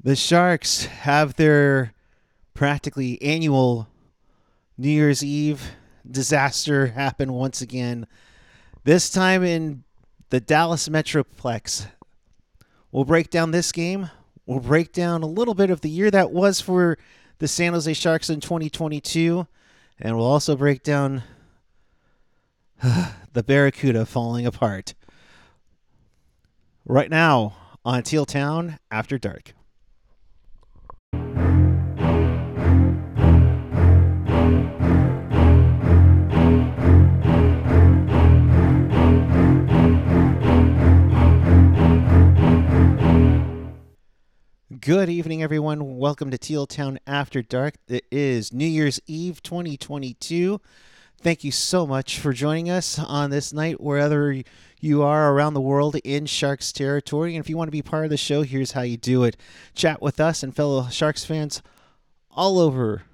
The Sharks have their practically annual New Year's Eve disaster happen once again. This time in the Dallas Metroplex. We'll break down this game. We'll break down a little bit of the year that was for the San Jose Sharks in 2022. And we'll also break down the Barracuda falling apart. Right now on Teal Town After Dark. Good evening, everyone. Welcome to Teal Town After Dark. It is New Year's Eve 2022. Thank you so much for joining us on this night, wherever you are around the world in Sharks territory. And if you want to be part of the show, here's how you do it chat with us and fellow Sharks fans all over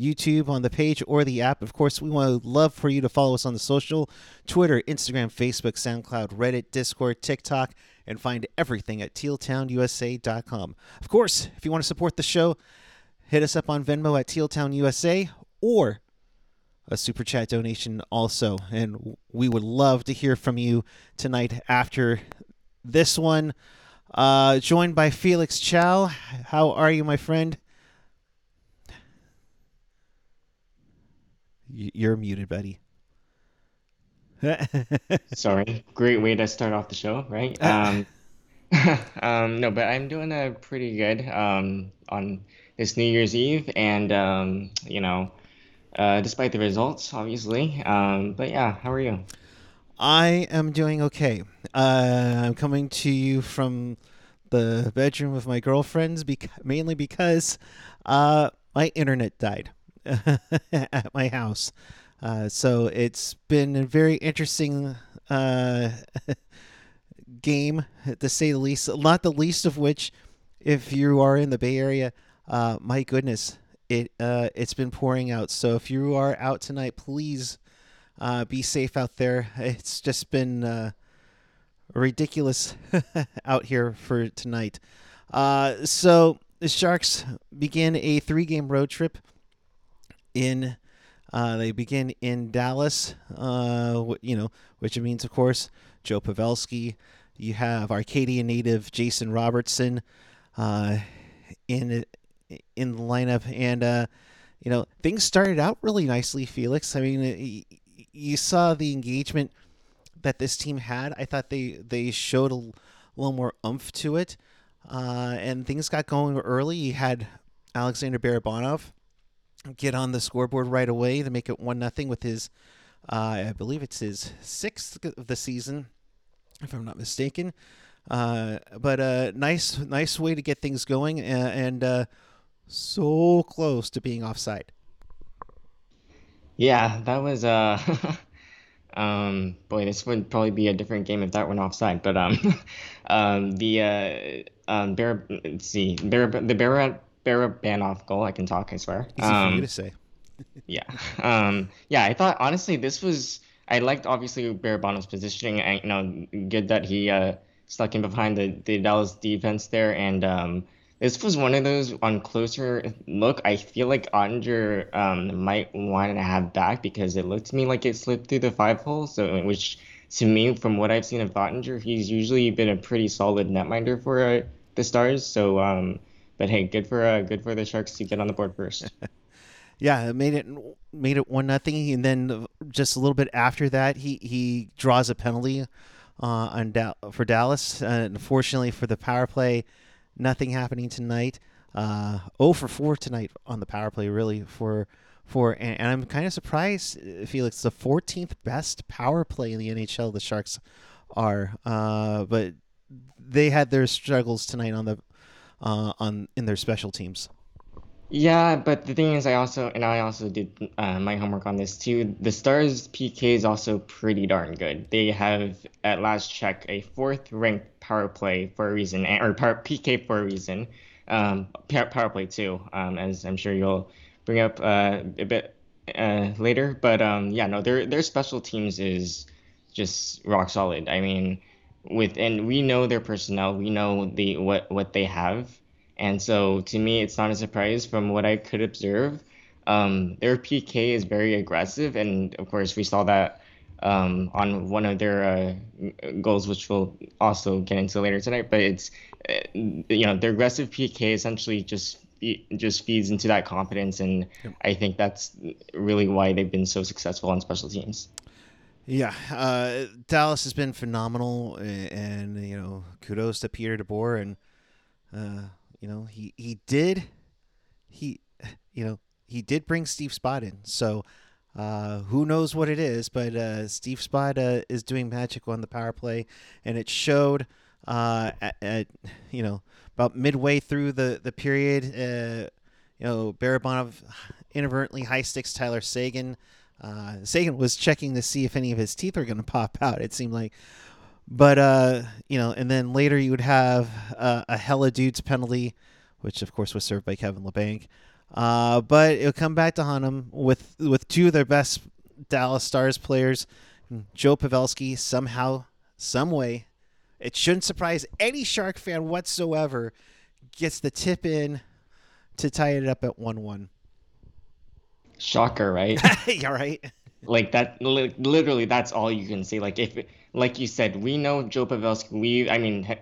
YouTube on the page or the app. Of course, we want to love for you to follow us on the social Twitter, Instagram, Facebook, SoundCloud, Reddit, Discord, TikTok, and find everything at tealtownusa.com. Of course, if you want to support the show, hit us up on Venmo at tealtownusa or a super chat donation also. And we would love to hear from you tonight after this one. Uh, joined by Felix Chow. How are you, my friend? You're muted, buddy. Sorry. Great way to start off the show, right? Um, um, no, but I'm doing a pretty good um, on this New Year's Eve, and um, you know, uh, despite the results, obviously. Um, but yeah, how are you? I am doing okay. Uh, I'm coming to you from the bedroom of my girlfriend's, bec- mainly because uh, my internet died at my house. Uh, so it's been a very interesting uh, game, to say the least. Not the least of which, if you are in the Bay Area, uh, my goodness, it uh, it's been pouring out. So if you are out tonight, please uh, be safe out there. It's just been uh, ridiculous out here for tonight. So the Sharks begin a three-game road trip. In uh, they begin in Dallas. Uh, you know, which means, of course, Joe Pavelski. You have Arcadia native Jason Robertson in in the lineup, and uh, you know things started out really nicely. Felix, I mean, you saw the engagement that this team had. I thought they they showed a, a little more umph to it, uh, and things got going early. You had Alexander Barabanov get on the scoreboard right away to make it one nothing with his, uh, I believe it's his sixth of the season, if I'm not mistaken. Uh, but a uh, nice, nice way to get things going, and, and uh, so close to being offside. Yeah, that was uh um boy, this would probably be a different game if that went offside. But um um the uh um Bear let's see Bear the Bear Barabanov goal, I can talk, I swear. Easy um, for you to say. yeah. Um yeah, I thought honestly this was I liked obviously Barabanov's positioning and you know good that he uh stuck in behind the, the Dallas defense there and um this was one of those on closer look. I feel like Oettinger um, might want to have back because it looked to me like it slipped through the five hole. So, which to me, from what I've seen of Oettinger, he's usually been a pretty solid netminder for uh, the Stars. So, um, but hey, good for uh, good for the Sharks to get on the board first. yeah, it made it made it one nothing, and then just a little bit after that, he he draws a penalty uh, on da- for Dallas. Uh, unfortunately, for the power play nothing happening tonight. Uh, 0 for 4 tonight on the power play, really, for. For, and, and I'm kind of surprised, uh, Felix. The 14th best power play in the NHL. The Sharks are, uh, but they had their struggles tonight on the uh, on in their special teams. Yeah, but the thing is, I also and I also did uh, my homework on this too. The Stars PK is also pretty darn good. They have at last check a fourth ranked power play for a reason, or power, PK for a reason. Um, power play too, um, as I'm sure you'll bring up uh, a bit uh, later. But um, yeah, no, their their special teams is just rock solid. I mean, with and we know their personnel, we know the what what they have And so to me, it's not a surprise from what I could observe. Um, their PK is very aggressive, and of course, we saw that um, on one of their uh, goals, which we'll also get into later tonight. But it's uh, you know their aggressive PK essentially just just feeds into that confidence, and yep. I think that's really why they've been so successful on special teams. Yeah, uh, Dallas has been phenomenal, and, and, you know, kudos to Peter DeBoer, and uh, you know he he did he you know he did bring Steve Spott in, so uh, who knows what it is, but uh, Steve Spott uh, is doing magic on the power play, and it showed uh, at, at, you know about midway through the the period. You know, Barabanov inadvertently high sticks Tyler Seguin. Uh, Seguin was checking to see if any of his teeth were going to pop out. It seemed like, but uh, you know, and then later you would have uh, a hella dudes penalty, which of course was served by Kevin Labanc. Uh, but it'll come back to haunt them with with two of their best Dallas Stars players, Joe Pavelski. Somehow, some way, it shouldn't surprise any Shark fan whatsoever. Gets the tip in to tie it up at one-one. Shocker, right? yeah, right. Like that. Li- literally, that's all you can say. Like if, like you said, we know Joe Pavelski. We, I mean,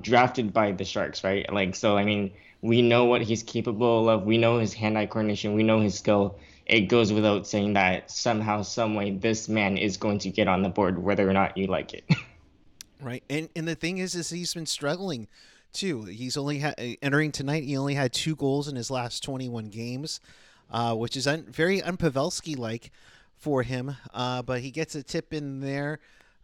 drafted by the Sharks, right? Like so, I mean we know what he's capable of. We know his hand-eye coordination. We know his skill. It goes without saying that somehow, some way, this man is going to get on the board, whether or not you like it. right, and and the thing is, is he's been struggling too. He's only had entering tonight. He only had two goals in his last 21 games, uh, which is un, very unpavelski like for him. Uh, but he gets a tip in there.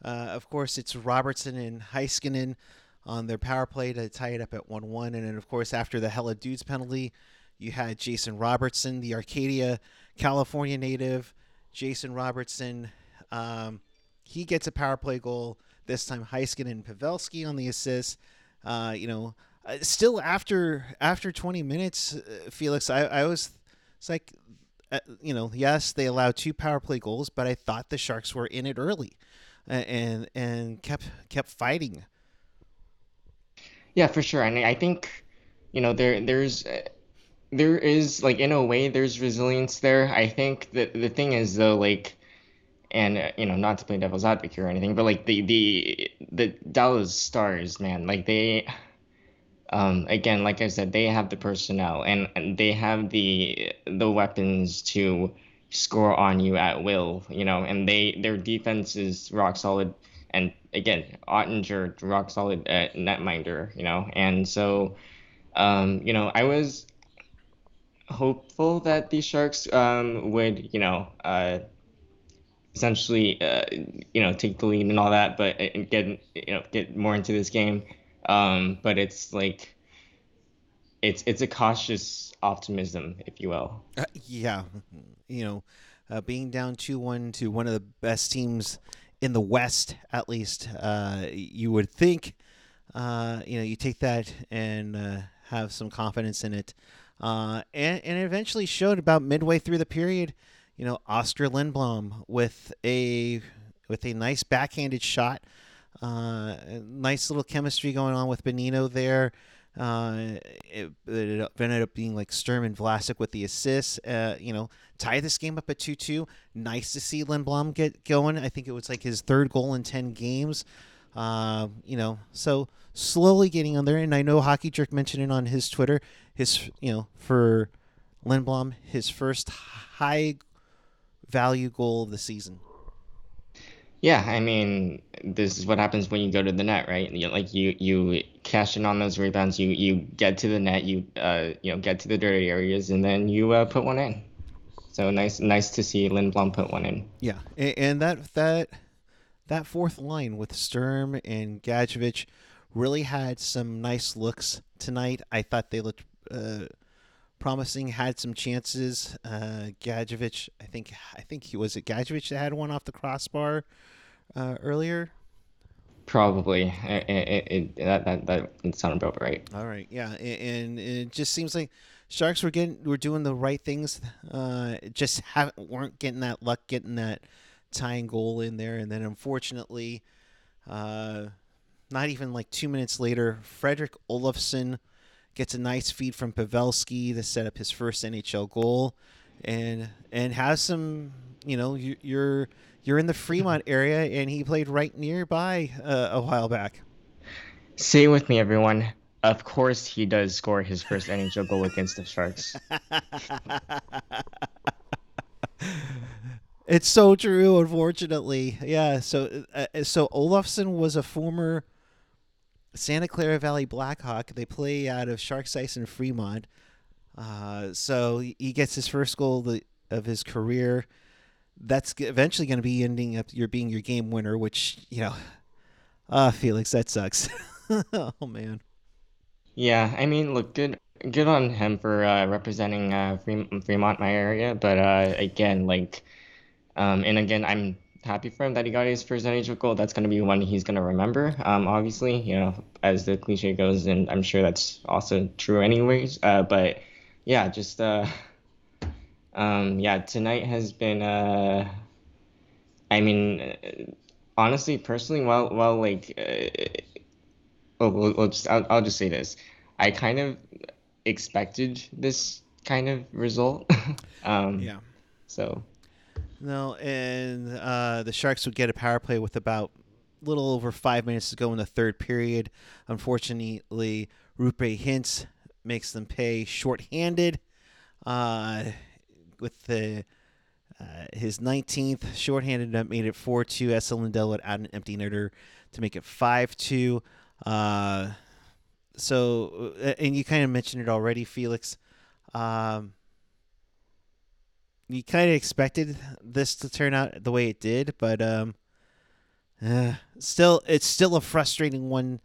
Uh, of course, it's Robertson and Heiskanen on their power play to tie it up at 1 1. And then, of course, after the Hella Dudes penalty, you had Jason Robertson, the Arcadia, California native. Jason Robertson, um, he gets a power play goal. This time, Heiskanen and Pavelski on the assist. Uh, you know, uh, still after after 20 minutes, uh, Felix, I, I was it's like, uh, you know, yes, they allowed two power play goals, but I thought the Sharks were in it early, and and kept kept fighting. Yeah, for sure. And I think, you know, there there's there is like in a way there's resilience there. I think that the thing is though, like, and uh, you know, not to play devil's advocate or anything, but like the the the Dallas Stars, man, like they. Um, again, like I said, they have the personnel and, and they have the the weapons to score on you at will, you know, and they their defense is rock solid and again, Oettinger, rock solid uh, netminder, you know, and so, um, you know, I was hopeful that the Sharks um, would, you know, uh, essentially, uh, you know, take the lead and all that, but uh, get, you know, get more into this game. Um, but it's like, it's it's a cautious optimism, if you will. Uh, yeah, you know, uh, being down two one to one of the best teams in the West, at least, uh, you would think, uh, you know, you take that and uh, have some confidence in it. Uh, and, and it eventually showed about midway through the period, you know, Oskar Lindblom with a with a nice backhanded shot, uh, nice little chemistry going on with Bonino there. Uh, it, it, ended up being like Sturm and Vlasic with the assists. Uh, you know, tie this game up at 2 2. Nice to see Lindblom get going. I think it was like his third goal in 10 games. Uh, you know, so slowly getting on there. And I know Hockey Jerk mentioned it on his Twitter. His, you know, for Lindblom, his first high value goal of the season. Yeah, I mean, this is what happens when you go to the net, right? You, like you you cash in on those rebounds, you you get to the net, you uh you know get to the dirty areas, and then you uh, put one in. So nice nice to see Lindblom put one in. Yeah, and, that that that fourth line with Sturm and Gadjovich really had some nice looks tonight. I thought they looked. Uh, promising. Had some chances. Uh, Gadjovich, I think, I think he was it Gadjovich that had one off the crossbar uh, earlier. Probably, it, it, it, that that that sounded about right. All right, yeah, and, and, it just seems like Sharks were getting were doing the right things. Uh, just haven't weren't getting that luck, getting that tying goal in there, and then unfortunately, uh, not even like two minutes later, Fredrik Olofsson gets a nice feed from Pavelski to set up his first NHL goal, and and has some, you know, you, you're you're in the Fremont area, and he played right nearby uh, a while back. Say it with me, everyone. Of course, he does score his first NHL goal against the Sharks. it's so true, unfortunately. Yeah. So, uh, so Olofsson was a former Santa Clara Valley Blackhawk. They play out of Sharks Ice in Fremont. Uh, so he gets his first goal of his career. That's eventually going to be ending up your being your game winner, which you know, ah, uh, Felix, that sucks. oh man. Yeah, I mean, look, good, good on him for uh, representing uh, Fremont, my area. But uh, again, like, um, and again, I'm happy for him that he got his first NHL goal. That's going to be one he's going to remember. Um, obviously, you know, as the cliche goes, and I'm sure that's also true, anyways. Uh, but yeah, just uh, um, yeah, tonight has been. Uh, I mean, uh, honestly, personally, well, well, like. Uh, oh, well, well just, I'll, I'll just say this. I kind of expected this kind of result. um, yeah. So. No, and uh, the Sharks would get a power play with about a little over five minutes to go in the third period. Unfortunately, Roope Hintz makes them pay shorthanded uh, with the uh, his 19th shorthanded that made it 4-2. Esa Lindell would add an empty netter to make it 5-2. Uh, so, uh, and you kind of mentioned it already, Felix. Um, you kind of expected this to turn out the way it did, but um, uh, still, it's still a frustrating one,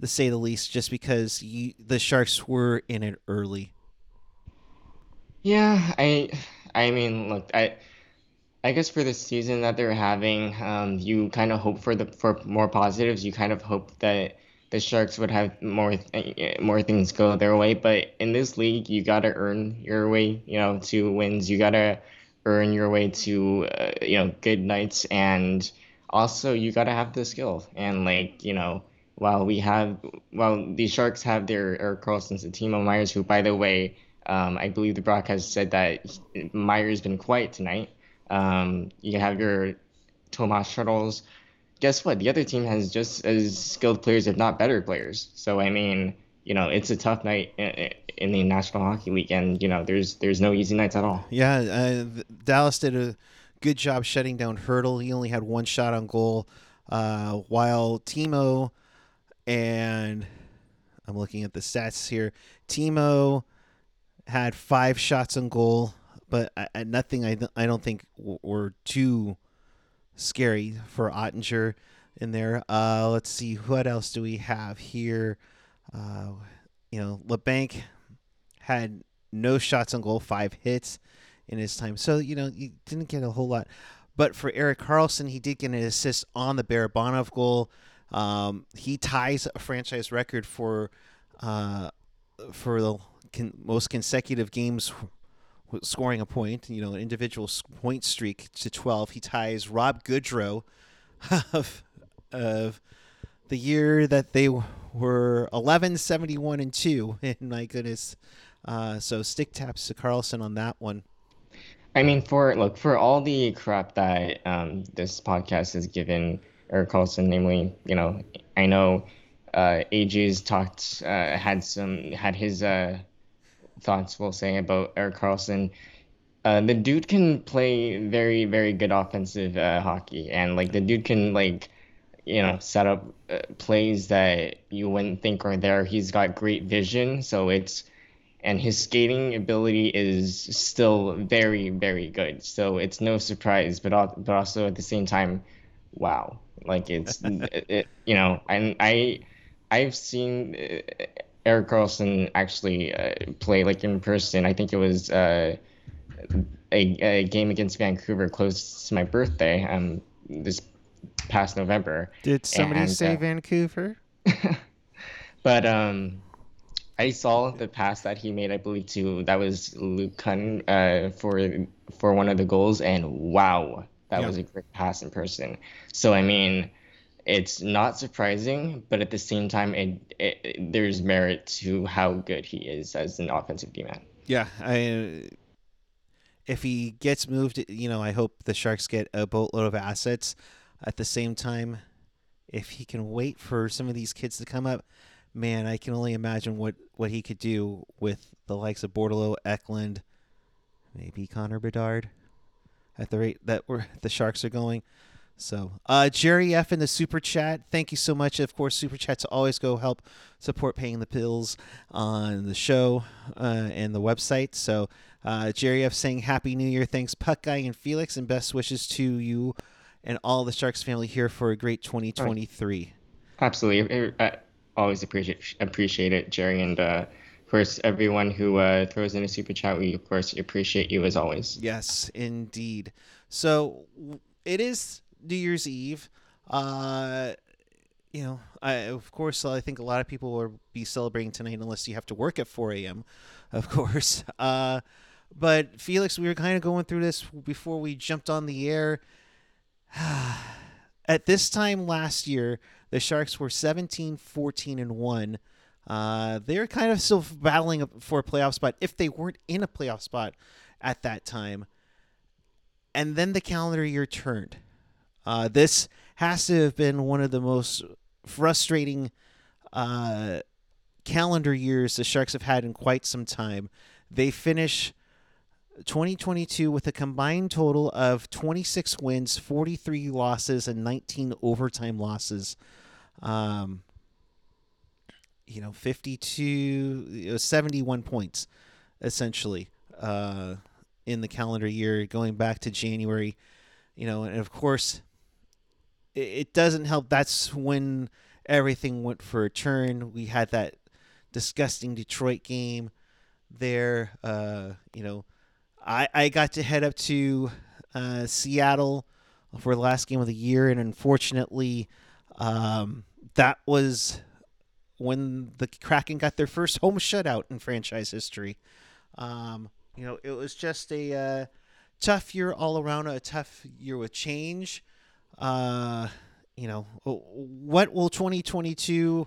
to say the least, just because you, the Sharks were in it early. Yeah, I, I mean, look, I. I guess for the season that they're having, um, you kind of hope for the for more positives. You kind of hope that the Sharks would have more more things go their way. But in this league, you gotta earn your way, you know, to wins. You gotta earn your way to uh, you know good nights, and also you gotta have the skill. And like you know, while we have while the Sharks have their Erik Karlssons and Timo Meiers, who by the way, um, I believe the broadcast said that Myers been quiet tonight. Um, you have your Tomas Shuttles guess what? The other team has just as skilled players, if not better players. So I mean, you know, it's a tough night in the National Hockey League, and you know, there's there's no easy nights at all. Yeah, uh, Dallas did a good job shutting down Hertl. He only had one shot on goal, uh, while Timo and I'm looking at the stats here. Timo had five shots on goal, but nothing I, I don't think were too scary for Oettinger in there. Uh, let's see, what else do we have here? Uh, you know, Labanc had no shots on goal, five hits in his time. So, you know, you didn't get a whole lot. But for Erik Karlsson, he did get an assist on the Barabanov goal. Um, he ties a franchise record for uh, for the con- most consecutive games scoring a point, you know, an individual point streak to 12. He ties Rob Gaudreau of, of the year that they were 11, 71, and 2. And my goodness. Uh, so stick taps to Karlsson on that one. I mean, for look for all the crap that um, this podcast has given Erik Karlsson, namely, you know, I know uh, AJ's talked, uh, had some, had his uh, thoughts we'll say about Erik Karlsson. Uh, the dude can play very, very good offensive uh, hockey, and like the dude can like, you know, set up uh, plays that you wouldn't think are there. He's got great vision, so it's, and his skating ability is still very, very good. So it's no surprise, but but also at the same time, wow, like it's, it, it, you know, and I, I've seen uh, Karlsson actually uh, play like in person. I think it was uh, a, a game against Vancouver close to my birthday. Um, this past November. Did somebody and, say uh, Vancouver? but um, I saw the pass that he made. I believe to that was Luke Cunn uh, for for one of the goals, and wow, that yeah. was a great pass in person. So I mean it's not surprising, but at the same time, it, it there's merit to how good he is as an offensive D man. Yeah, I if he gets moved, you know, I hope the Sharks get a boatload of assets. At the same time, if he can wait for some of these kids to come up, man, I can only imagine what what he could do with the likes of Bordeleau, Eklund, maybe Connor Bedard, at the rate that we're the Sharks are going. So, uh, Jerry F in the super chat. Thank you so much. Of course, super chats always go help support paying the bills on the show uh, and the website. So, uh, Jerry F saying Happy New Year. Thanks, Puck Guy and Felix, and best wishes to you and all the Sharks family here for a great 2023. Absolutely. I always appreciate appreciate it, Jerry, and uh, of course everyone who uh, throws in a super chat. We of course appreciate you as always. Yes, indeed. So it is New Year's Eve. Uh, you know, I of course I think a lot of people will be celebrating tonight unless you have to work at 4 a.m. Of course. Uh, but Felix, we were kind of going through this before we jumped on the air. At this time last year, the Sharks were 17, 14, and 1. Uh, they were kind of still battling for a playoff spot if they weren't in a playoff spot at that time. And then the calendar year turned. Uh, this has to have been one of the most frustrating uh, calendar years the Sharks have had in quite some time. They finish 2022 with a combined total of 26 wins, 43 losses, and 19 overtime losses. Um, you know, 52, 71 points essentially uh, in the calendar year going back to January. You know, and of course, it, doesn't help. That's when everything went for a turn. We had that disgusting Detroit game there. Uh, you know, I, I got to head up to uh, Seattle for the last game of the year, and unfortunately, um, that was when the Kraken got their first home shutout in franchise history. Um, you know, it was just a uh, tough year all around, a tough year with change. Uh, you know, what will 2022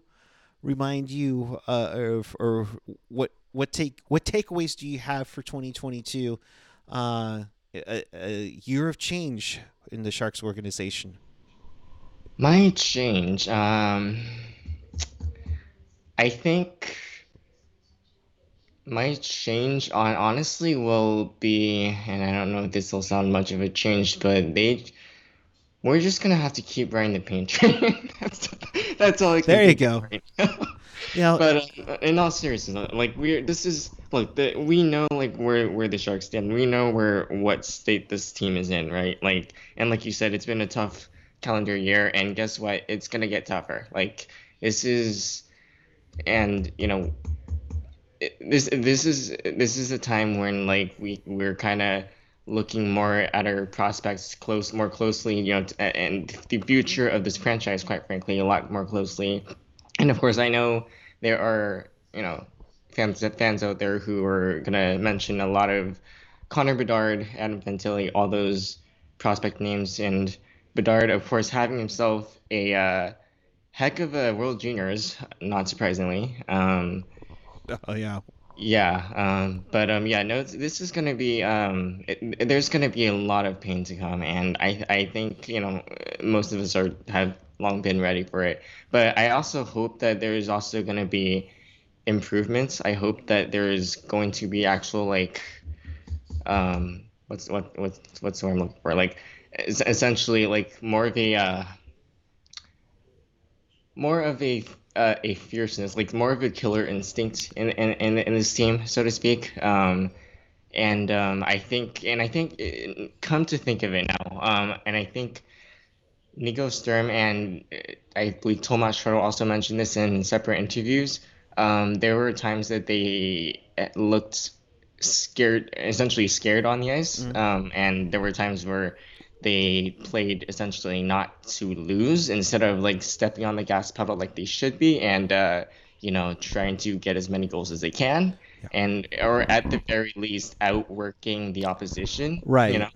remind you, uh, or, or what what take what takeaways do you have for 2022? Uh, a, a year of change in the Sharks organization. My change, um, I think my change on honestly will be, and I don't know if this will sound much of a change, but they we're just gonna have to keep riding the paint train. that's, that's all I can. There you go. Right yeah. But uh, in all seriousness, like we're this is look the, we know like where where the Sharks stand. We know where what state this team is in, right? Like and like you said, it's been a tough calendar year, and guess what? It's gonna get tougher. Like this is, and you know, this this is this is a time when like we we're kind of looking more at our prospects close more closely you know and the future of this franchise quite frankly a lot more closely. And of course i know there are you know fans fans out there who are gonna mention a lot of connor bedard adam fantilli all those prospect names. And bedard of course having himself a uh, heck of a world juniors not surprisingly. Um, oh yeah yeah, um, but um, yeah, no, this is gonna be um, it, there's gonna be a lot of pain to come, and I I think you know most of us are have long been ready for it. But I also hope that there is also gonna be improvements. I hope that there is going to be actual like um, what's what what's what's the word I'm looking for? Like essentially like more of a uh, more of a uh, a fierceness, like more of a killer instinct in in in, in this team, so to speak. Um, and um, I think, and I think, uh, come to think of it now, um, and I think Nico Sturm and uh, I believe Tomas Hertl also mentioned this in separate interviews. Um, there were times that they uh, looked scared, essentially scared on the ice, mm-hmm. um, and there were times where they played essentially not to lose instead of like stepping on the gas pedal like they should be and uh, you know trying to get as many goals as they can yeah. and or at the very least outworking the opposition right you know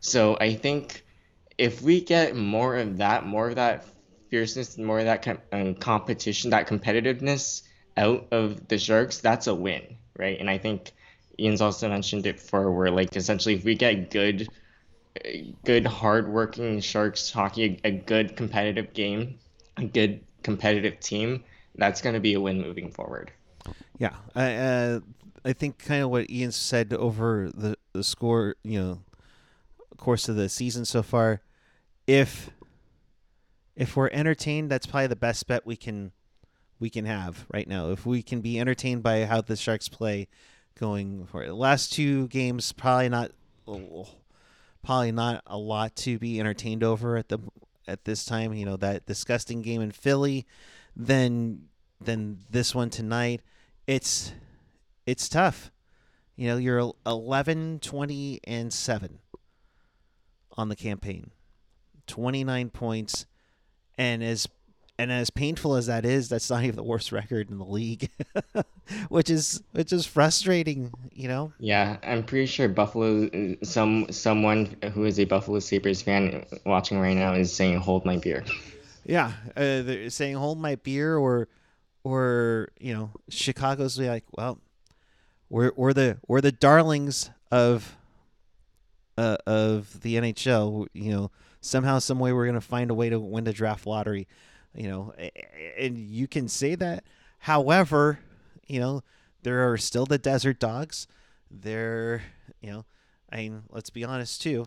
so i think if we get more of that more of that fierceness, more of that com- um, competition, that competitiveness out of the Sharks, that's a win, right? And I think Ian's also mentioned it before, where like essentially if we get good, good hardworking Sharks hockey, a, good competitive game, a good competitive team, that's going to be a win moving forward. Yeah, I uh, I think kind of what Ian said over the the score, you know, course of the season so far. If if we're entertained, that's probably the best bet we can we can have right now. If we can be entertained by how the Sharks play going for it. The last two games probably not oh, probably not a lot to be entertained over at the at this time, you know, that disgusting game in Philly, then then this one tonight. It's it's tough. You know, you're 11, 20 and 7 on the campaign. 29 points and as and as painful as that is, that's not even the worst record in the league, which is which is frustrating, you know. Yeah, I'm pretty sure Buffalo. Some someone who is a Buffalo Sabres fan watching right now is saying "Hold my beer." Yeah, uh, they're saying "Hold my beer," or or you know, Chicago's like, well, we're we're the we're the darlings of uh, of the NHL. You know, somehow, some way, we're gonna find a way to win the draft lottery. You know, and you can say that. However, you know, there are still the desert dogs. There, you know, I mean, let's be honest too.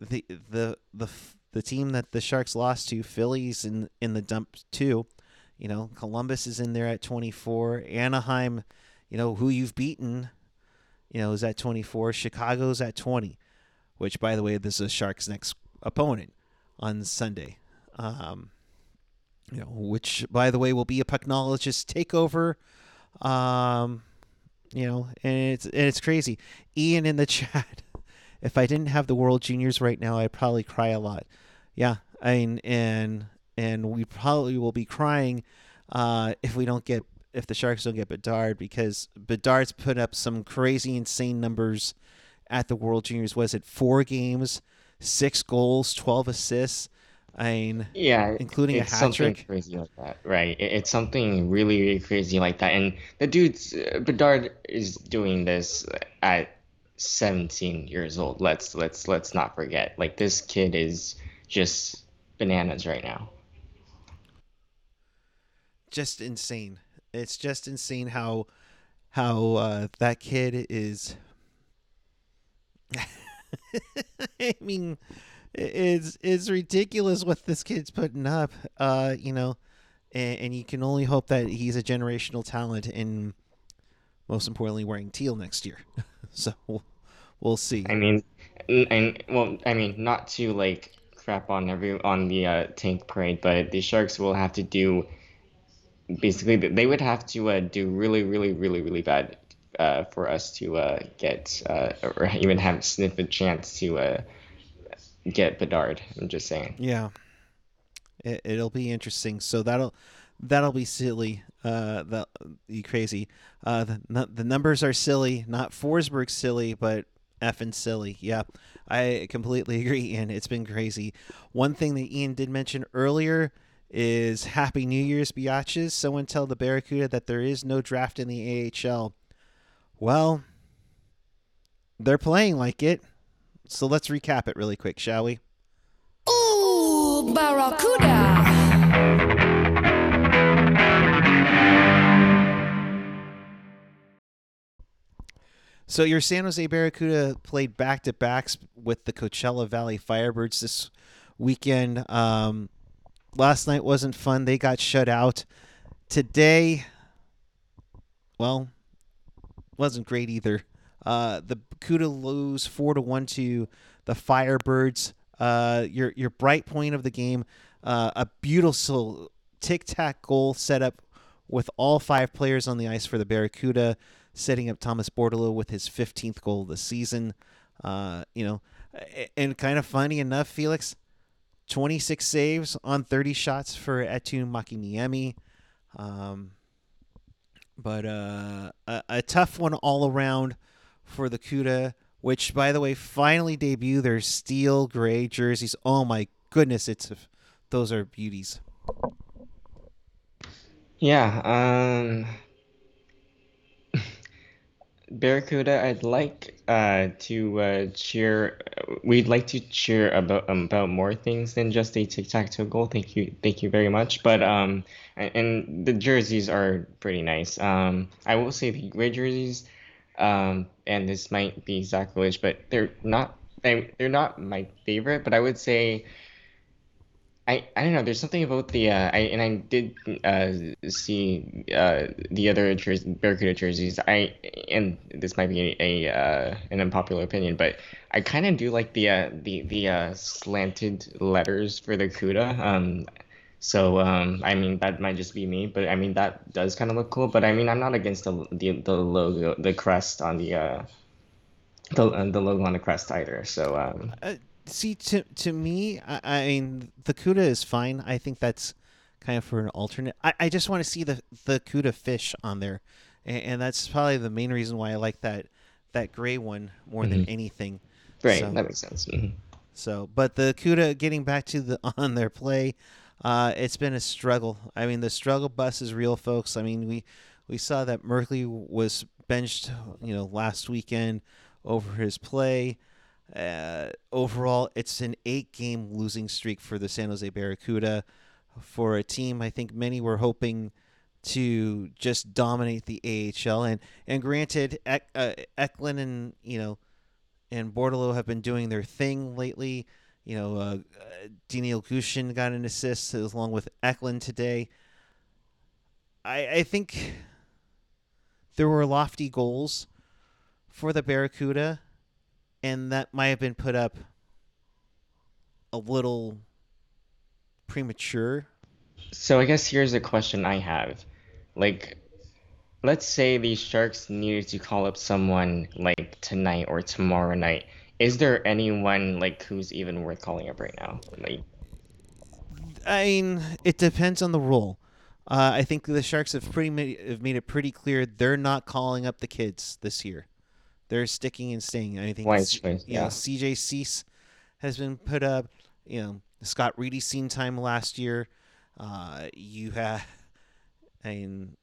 The the the the team that the Sharks lost to, Phillies in in the dump too. You know, Columbus is in there at 24. Anaheim, you know, who you've beaten, you know, is at 24. Chicago's at 20 which, by the way, this is Sharks' next opponent on Sunday. Um, you know, which, by the way, will be a pucknologist takeover. Um, you know, and it's and it's crazy. Ian in the chat. If I didn't have the World Juniors right now, I'd probably cry a lot. Yeah, I mean, and and we probably will be crying uh, if we don't get if the Sharks don't get Bedard because Bedard's put up some crazy, insane numbers at the World Juniors. Was it four games, six goals, twelve assists? I mean, yeah, including a hat trick. crazy like that, right? It- It's something really, really crazy like that. And the dude's uh, Bedard is doing this at 17 years old. Let's let's let's not forget. Like this kid is just bananas right now. Just insane. It's just insane how how uh, that kid is. I mean, it's it's ridiculous what this kid's putting up. Uh, you know, and, and you can only hope that he's a generational talent and most importantly wearing teal next year. so we'll, we'll see. I mean, and, well, I mean, not to like crap on every on the uh, tank parade, but the Sharks will have to do basically they would have to uh, do really, really, really, really bad uh, for us to uh, get uh, or even have sniff a chance to uh, get Bedard. I'm just saying. Yeah, it, it'll be interesting. So that'll that'll be silly. Uh, that you crazy. Uh, the the numbers are silly, not Forsberg silly, but effing silly. Yeah, I completely agree, and it's been crazy. One thing that Ian did mention earlier is Happy New Year's, biatches. Someone tell the Barracuda that there is no draft in the AHL. Well, they're playing like it. So let's recap it really quick, shall we? Ooh, Barracuda. So your San Jose Barracuda played back to backs with the Coachella Valley Firebirds this weekend. Um, last night wasn't fun; they got shut out. Today, well, wasn't great either. Uh, the lose four to one to the Firebirds. Uh, your your bright point of the game, uh, a beautiful tic tac goal set up with all five players on the ice for the Barracuda, setting up Thomas Bordeleau with his 15th goal of the season. Uh, you know, and kind of funny enough, Felix, 26 saves on 30 shots for Eetu Makiniemi. Um, but uh, a, a tough one all around for the Cuda, which, by the way, finally debut their steel gray jerseys. Oh my goodness, it's those are beauties. Yeah, um, Barracuda, I'd like uh, to uh, cheer. We'd like to cheer about um, about more things than just a tic-tac-toe goal. Thank you, thank you very much. But um, and, and the jerseys are pretty nice. Um, I will say the gray jerseys, um, and this might be sacrilege, but they're not they they're not my favorite. But I would say I, I don't know. There's something about the uh, I and I did uh, see uh, the other jersey, Barracuda jerseys. I and this might be a, a uh, an unpopular opinion, but I kind of do like the uh, the the uh, slanted letters for the Cuda. Um, so um, I mean that might just be me, but I mean that does kind of look cool. But I mean I'm not against the the, the logo, the crest on the uh the uh, the logo on the crest either. So um, Uh, see, to to me, I, I mean, the Cuda is fine. I think that's kind of for an alternate. I, I just want to see the the Cuda fish on there, and, and that's probably the main reason why I like that that gray one more than anything. right, So- that makes sense. Mhm. So, but the Cuda getting back to the on their play, uh, it's been a struggle. I mean, the struggle bus is real, folks. I mean, we we saw that Merkley was benched, you know, last weekend over his play. Uh, overall, it's an eight-game losing streak for the San Jose Barracuda. For a team, I think many were hoping to just dominate the AHL, and and granted, uh, Eklund and you know and Bordeleau have been doing their thing lately. You know, uh, Danil Gushchin got an assist along with Eklund today. I I think there were lofty goals for the Barracuda, and that might have been put up a little premature. So I guess here's a question I have. Like, let's say the Sharks needed to call up someone like tonight or tomorrow night. Is there anyone like who's even worth calling up right now? Like, I mean, it depends on the role. Uh, I think the Sharks have pretty ma- have made it pretty clear they're not calling up the kids this year. They're sticking and staying. I think Wise choice, you know, yeah. CJ Suess has been put up. You know, Scott Reedy seen time last year. Uh, you have, I mean,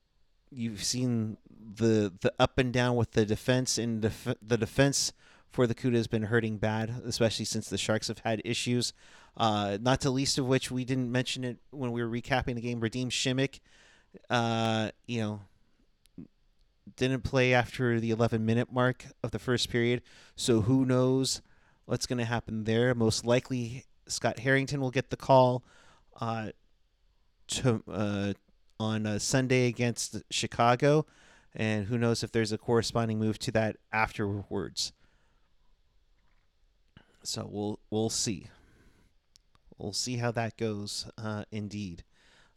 you've seen the the up and down with the defense, and def- the defense for the Cuda has been hurting bad, especially since the Sharks have had issues. Uh, not to least of which we didn't mention it when we were recapping the game. Radim Simek, uh, you know, didn't play after the 11 minute mark of the first period. So who knows what's going to happen there? Most likely, Scott Harrington will get the call uh, to, uh, on uh, Sunday against Chicago. And who knows if there's a corresponding move to that afterwards. So we'll we'll see. We'll see how that goes. Uh, indeed.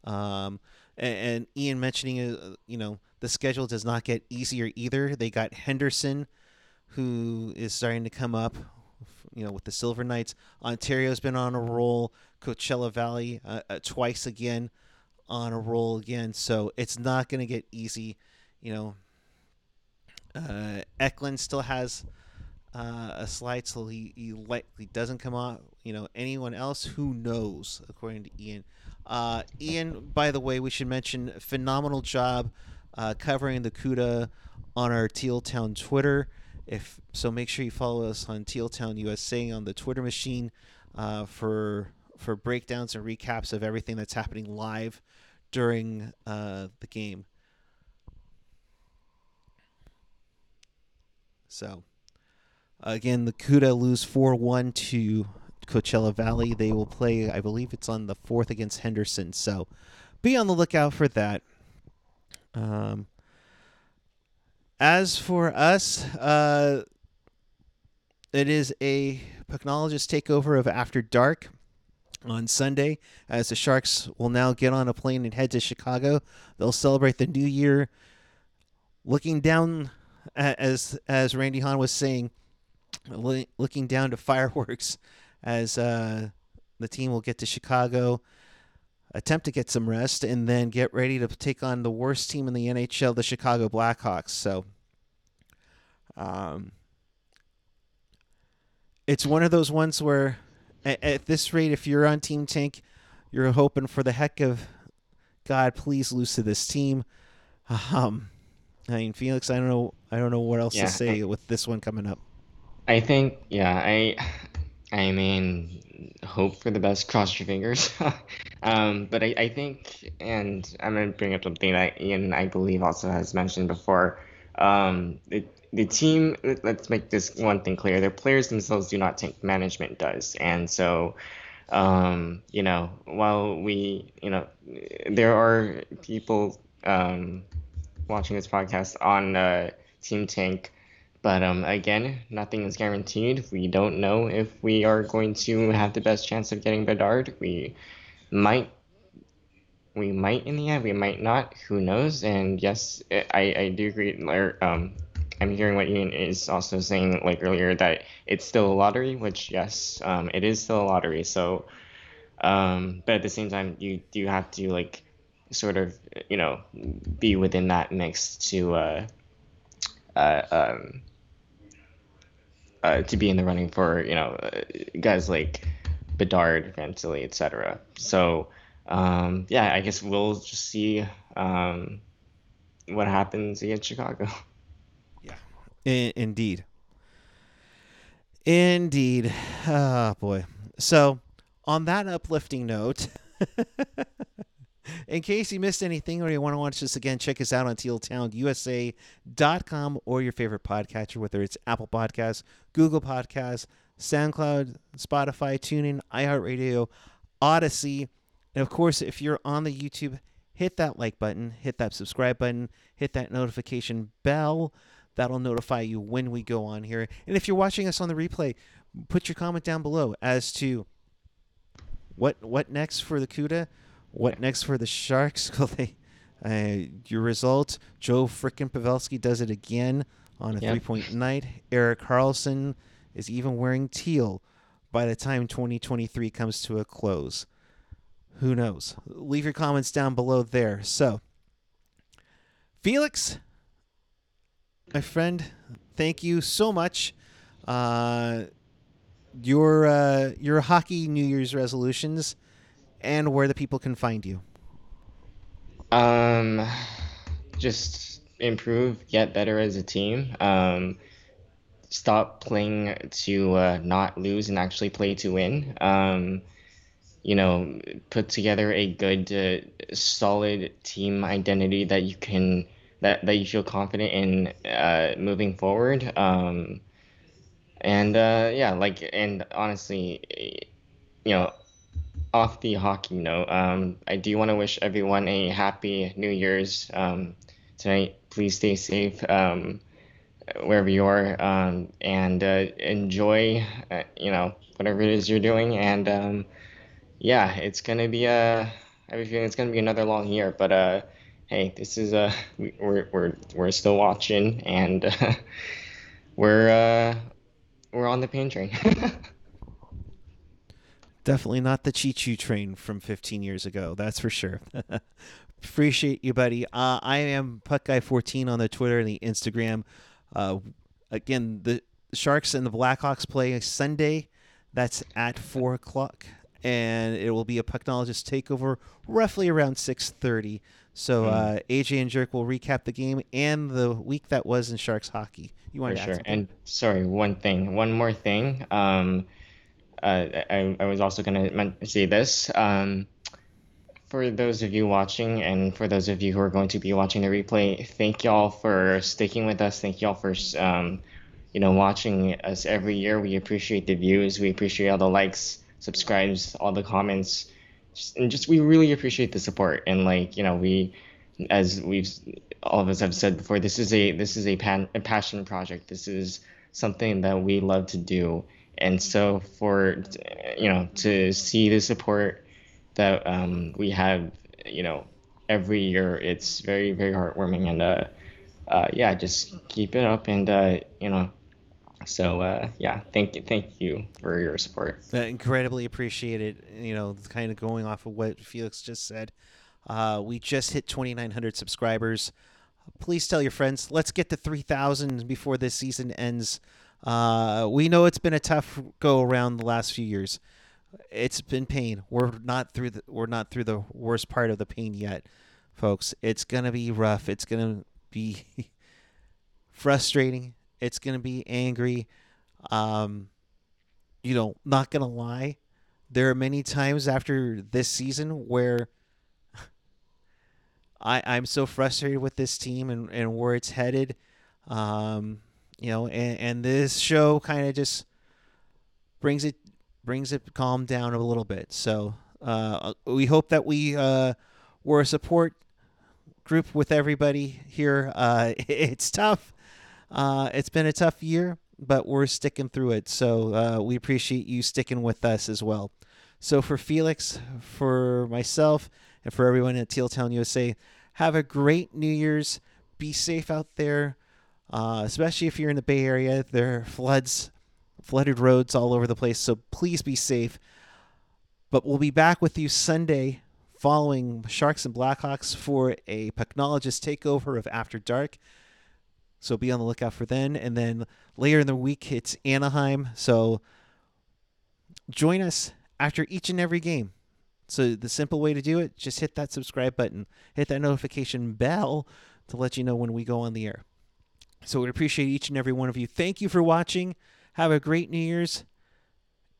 Um, and, and Ian mentioning, uh, you know, the schedule does not get easier either. They got Henderson, who is starting to come up, you know, with the Silver Knights. Ontario's been on a roll. Coachella Valley uh, uh, twice again on a roll again. So it's not going to get easy. You know, uh, Eklund still has uh, a slide, so he, he likely doesn't come out. You know, anyone else, who knows, according to Ian. Uh, Ian, by the way, we should mention phenomenal job uh, covering the CUDA on our Teal Town Twitter. If so, make sure you follow us on Teal Town USA on the Twitter machine uh, for for breakdowns and recaps of everything that's happening live during uh, the game. So, again, the CUDA lose 4 1 to Coachella Valley. They will play, I believe it's on the 4th against Henderson. So, be on the lookout for that. Um, as for us, uh, it is a Pucknologist takeover of After Dark on Sunday as the Sharks will now get on a plane and head to Chicago. They'll celebrate the new year looking down as as Randy Hahn was saying looking down to fireworks as uh, the team will get to Chicago attempt to get some rest and then get ready to take on the worst team in the NHL the Chicago Blackhawks so um it's one of those ones where at, at this rate if you're on team tank You're hoping for the heck of God, please lose to this team. Um, I mean, Felix, I don't know, I don't know what else Yeah, to say with this one coming up. I think, yeah, I, I mean, hope for the best. Cross your fingers. um, but I, I think, and I'm gonna bring up something that Ian, I believe, also has mentioned before. Um, the the team. let- Let's make this one thing clear: the players themselves do not think management does, and so. Um, you know, while we, you know, there are people um, watching this podcast on uh, Team Tank but um, again, nothing is guaranteed. We don't know if we are going to have the best chance of getting Bedard. We might, we might in the end. We might not. Who knows? And yes, I, I do agree. Um, I'm hearing what Ian is also saying like earlier that it's still a lottery. Which yes, um, it is still a lottery. So, um, but at the same time, you do have to like sort of you know be within that mix to uh, uh, um, uh, to be in the running for you know uh, guys like Bedard, Fantilli, etc. So um, yeah, I guess we'll just see um, what happens against Chicago. In- indeed. Indeed. Oh, boy. So, on that uplifting note, in case you missed anything or you want to watch this again, check us out on tealtownusa.com or your favorite podcatcher, whether it's Apple Podcasts, Google Podcasts, SoundCloud, Spotify, TuneIn, iHeartRadio, Odyssey. And of course, if you're on the YouTube, hit that like button, hit that subscribe button, hit that notification bell. That'll notify you when we go on here. And if you're watching us on the replay, put your comment down below as to what what next for the CUDA, what next for the Sharks. They, uh, your result? Joe frickin' Pavelski does it again on a Yep. three-point night. Erik Karlsson is even wearing teal by the time 2023 comes to a close. Who knows? Leave your comments down below there. So, Felix, my friend, thank you so much. Uh, your uh, your hockey New Year's resolutions and where the people can find you. Um, just improve, get better as a team. Um, stop playing to uh, not lose and actually play to win. Um, you know, put together a good, uh, solid team identity that you can that that you feel confident in uh, moving forward. Um, and uh, yeah, like and honestly, you know, off the hockey note, um, I do want to wish everyone a happy New Year's um, tonight. Please stay safe um, wherever you are, um, and uh, enjoy, uh, you know, whatever it is you're doing. And um, yeah, it's gonna be a. I have a feeling it's gonna be another long year, but uh, hey, this is uh, we- we're we're we're still watching, and uh, we're uh, we're on the pain train. Definitely not the Choo Choo train from 15 years ago. That's for sure. Appreciate you, buddy. Uh, I am Puck Guy 14 on the Twitter and the Instagram. Uh, again, the Sharks and the Blackhawks play Sunday. That's at four o'clock, and it will be a Pucknologist takeover roughly around 6:30. So uh, AJ and Jerk will recap the game and the week that was in Sharks hockey. You want For to sure. And sorry, one thing, one more thing. Um, uh, I, I was also gonna say this. Um, for those of you watching and for those of you who are going to be watching the replay, thank y'all for sticking with us. Thank y'all for um, you know, watching us every year. We appreciate the views. We appreciate all the likes, subscribes, all the comments, just, and just we really appreciate the support. And like you know, we, as we've all of us have said before, this is a this is a, pan, a passion project. This is something that we love to do. And so for you know to see the support that um, we have, you know, every year, it's very very heartwarming and uh, uh, yeah, just keep it up and uh, you know. So uh, yeah, thank you, thank you for your support. Incredibly appreciated. You know, kind of going off of what Felix just said. Uh, we just hit 2,900 subscribers. Please tell your friends. Let's get to 3,000 before this season ends. Uh, we know it's been a tough go around the last few years. it's been pain. We're not through the we're not through the worst part of the pain yet, folks. It's gonna be rough. It's gonna be frustrating. It's gonna be angry. Um, you know, not gonna lie. There are many times after this season where I I'm so frustrated with this team and, and where it's headed. Um, you know, and, and this show kind of just brings it brings it calm down a little bit. So uh, we hope that we uh, were a support group with everybody here. Uh, it's tough. Uh, it's been a tough year, but we're sticking through it. So uh, we appreciate you sticking with us as well. So for Felix, for myself, and for everyone at Teal Town USA, have a great New Year's. Be safe out there, uh, especially if you're in the Bay Area. There are floods flooded roads all over the place. So please be safe. But we'll be back with you Sunday following Sharks and Blackhawks for a Pucknologist takeover of After Dark. So be on the lookout for then. And then later in the week, it's Anaheim. So join us after each and every game. So the simple way to do it, just hit that subscribe button, hit that notification bell to let you know when we go on the air. So we appreciate each and every one of you. Thank you for watching. Have a great New Year's.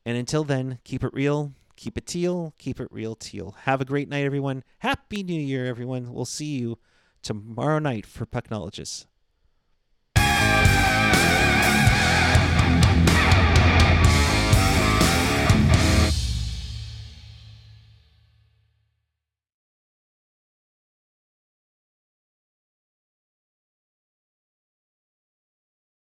And until then, keep it real, keep it teal, keep it real teal. Have a great night, everyone. Happy New Year, everyone. We'll see you tomorrow night for Pucknologists.